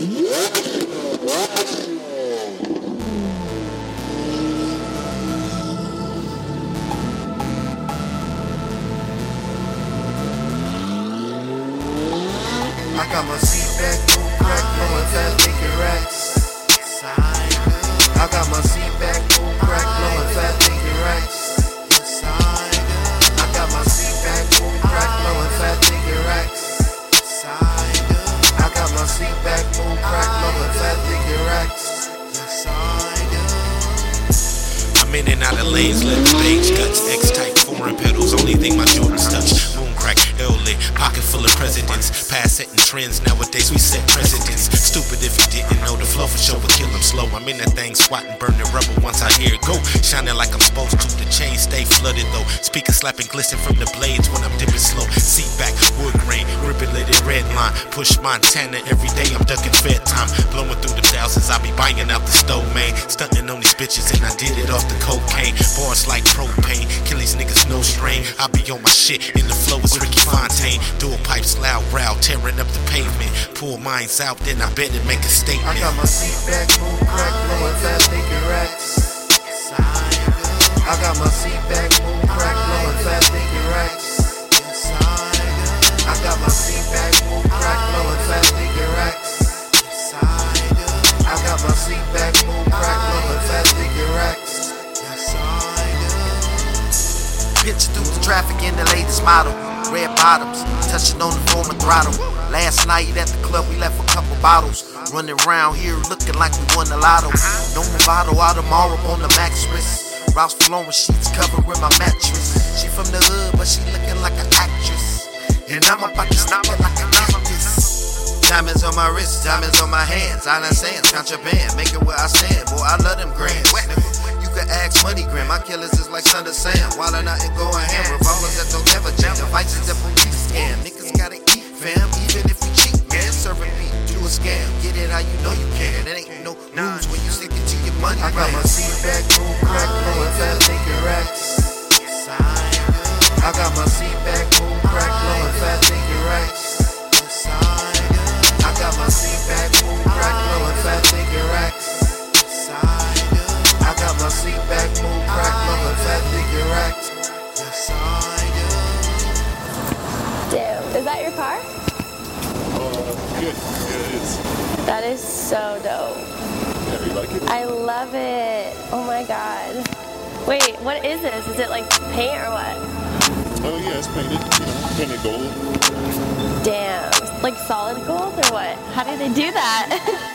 I got my seat back, boom, crack, blowing fast, making racks. In and out of lanes, the beige guts, X type foreign pedals, only thing my Jordans touch. Moon crack, L lit, pocket full of presidents. Past setting trends, nowadays we set precedents. Stupid if you didn't know the flow for sure would kill them slow. I'm in that thing squatting, burning rubber once I hear it go. Shining like I'm supposed to, the chain stay flooded though. Speaker slapping, glisten from the blades when I'm dipping slow. Seat back, wood grain, ripping lit red line. Push Montana every day, I'm ducking fed time. Blowing through the thousands, I be buying out the stove, man. Stunting did it off the cocaine. Bars like propane, kill these niggas no strain. I be on my shit, in the flow is Ricky Fontaine. Dual pipes, loud growl, tearing up the pavement. Pull mines out, then I bet it make a statement. I got my seat back, boom, crack, blowing fast, making racks. I got my seat back, traffic in the latest model. Red bottoms, touching on the former throttle. Last night at the club, we left a couple bottles. Running around here looking like we won the lotto. No bottle out tomorrow on the mattress. Ralph's flowing sheets covering my mattress. She from the hood, but she looking like an actress. And I'm about to snap it like a cactus. Diamonds on my wrist, diamonds on my hands. Island sands, contraband, make it where I stand. Boy, I love them grands. Nigga, you can ask Money Gram. My killers is like Thunder Sam. Wildin' out and going ham. Revolvers that don't ever jam. Devices that police scam. Niggas gotta eat, fam. Even if we cheat, man. Serving beat, do a scam. Get it how you know you can. It ain't no rules when you stick it to your money. I got my that your car? Uh, good. Yeah, it is. That is so dope. Yeah, you like it? I love it. Oh my god. Wait, what is this? Is it like paint or what? Oh, yeah, it's painted. Painted gold. Damn. Like solid gold or what? How do they do that?